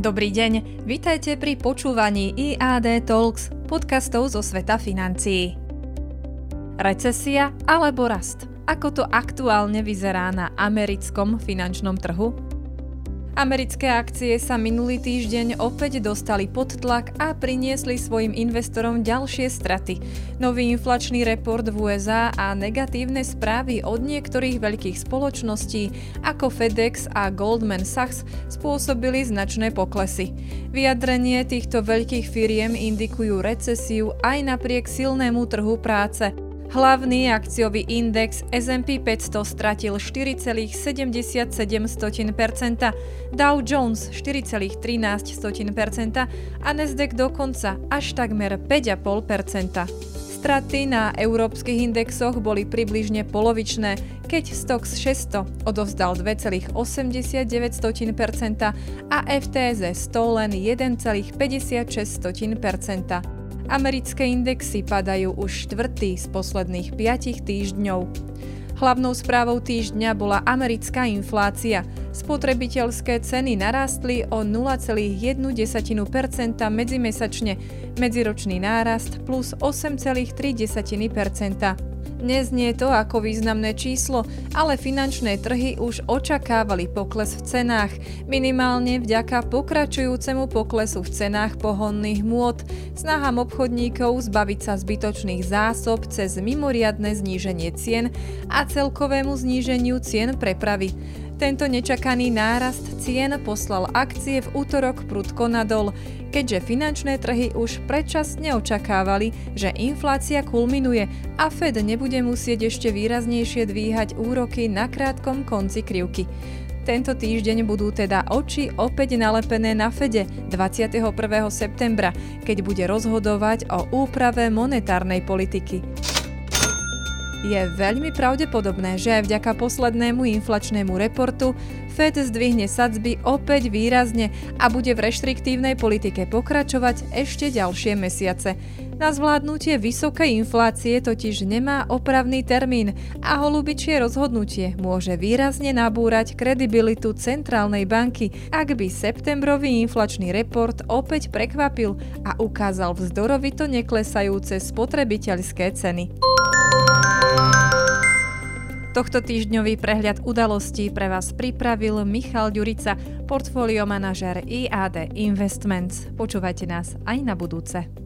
Dobrý deň, vitajte pri počúvaní IAD Talks, podcastov zo sveta financií. Recesia alebo rast? Ako to aktuálne vyzerá na americkom finančnom trhu? Americké akcie sa minulý týždeň opäť dostali pod tlak a priniesli svojim investorom ďalšie straty. Nový inflačný report v USA a negatívne správy od niektorých veľkých spoločností ako FedEx a Goldman Sachs spôsobili značné poklesy. Vyjadrenie týchto veľkých firiem indikujú recesiu aj napriek silnému trhu práce – Hlavný akciový index S&P 500 stratil 4,77%, Dow Jones 4,13% a Nasdaq dokonca až takmer 5,5%. Straty na európskych indexoch boli približne polovičné, keď Stox 600 odovzdal 2,89% a FTZ 100 len 1,56%. Americké indexy padajú už štvrtý z posledných 5 týždňov. Hlavnou správou týždňa bola americká inflácia. Spotrebiteľské ceny narástli o 0,1% medzimesačne, medziročný nárast plus 8,3%. Neznie to ako významné číslo, ale finančné trhy už očakávali pokles v cenách, minimálne vďaka pokračujúcemu poklesu v cenách pohonných môd, snahám obchodníkov zbaviť sa zbytočných zásob cez mimoriadne zníženie cien a celkovému zníženiu cien prepravy. Tento nečakaný nárast cien poslal akcie v útorok prudko nadol, keďže finančné trhy už predčasne očakávali, že inflácia kulminuje a Fed nebude musieť ešte výraznejšie dvíhať úroky na krátkom konci krivky. Tento týždeň budú teda oči opäť nalepené na Fede 21. septembra, keď bude rozhodovať o úprave monetárnej politiky. Je veľmi pravdepodobné, že aj vďaka poslednému inflačnému reportu Fed zdvihne sadzby opäť výrazne a bude v reštriktívnej politike pokračovať ešte ďalšie mesiace. Na zvládnutie vysokej inflácie totiž nemá opravný termín a holubičie rozhodnutie môže výrazne nabúrať kredibilitu centrálnej banky, ak by septembrový inflačný report opäť prekvapil a ukázal vzdorovito neklesajúce spotrebiteľské ceny. Tohto týždňový prehľad udalostí pre vás pripravil Michal Ďurica, portfólio manažer IAD Investments. Počúvajte nás aj na budúce.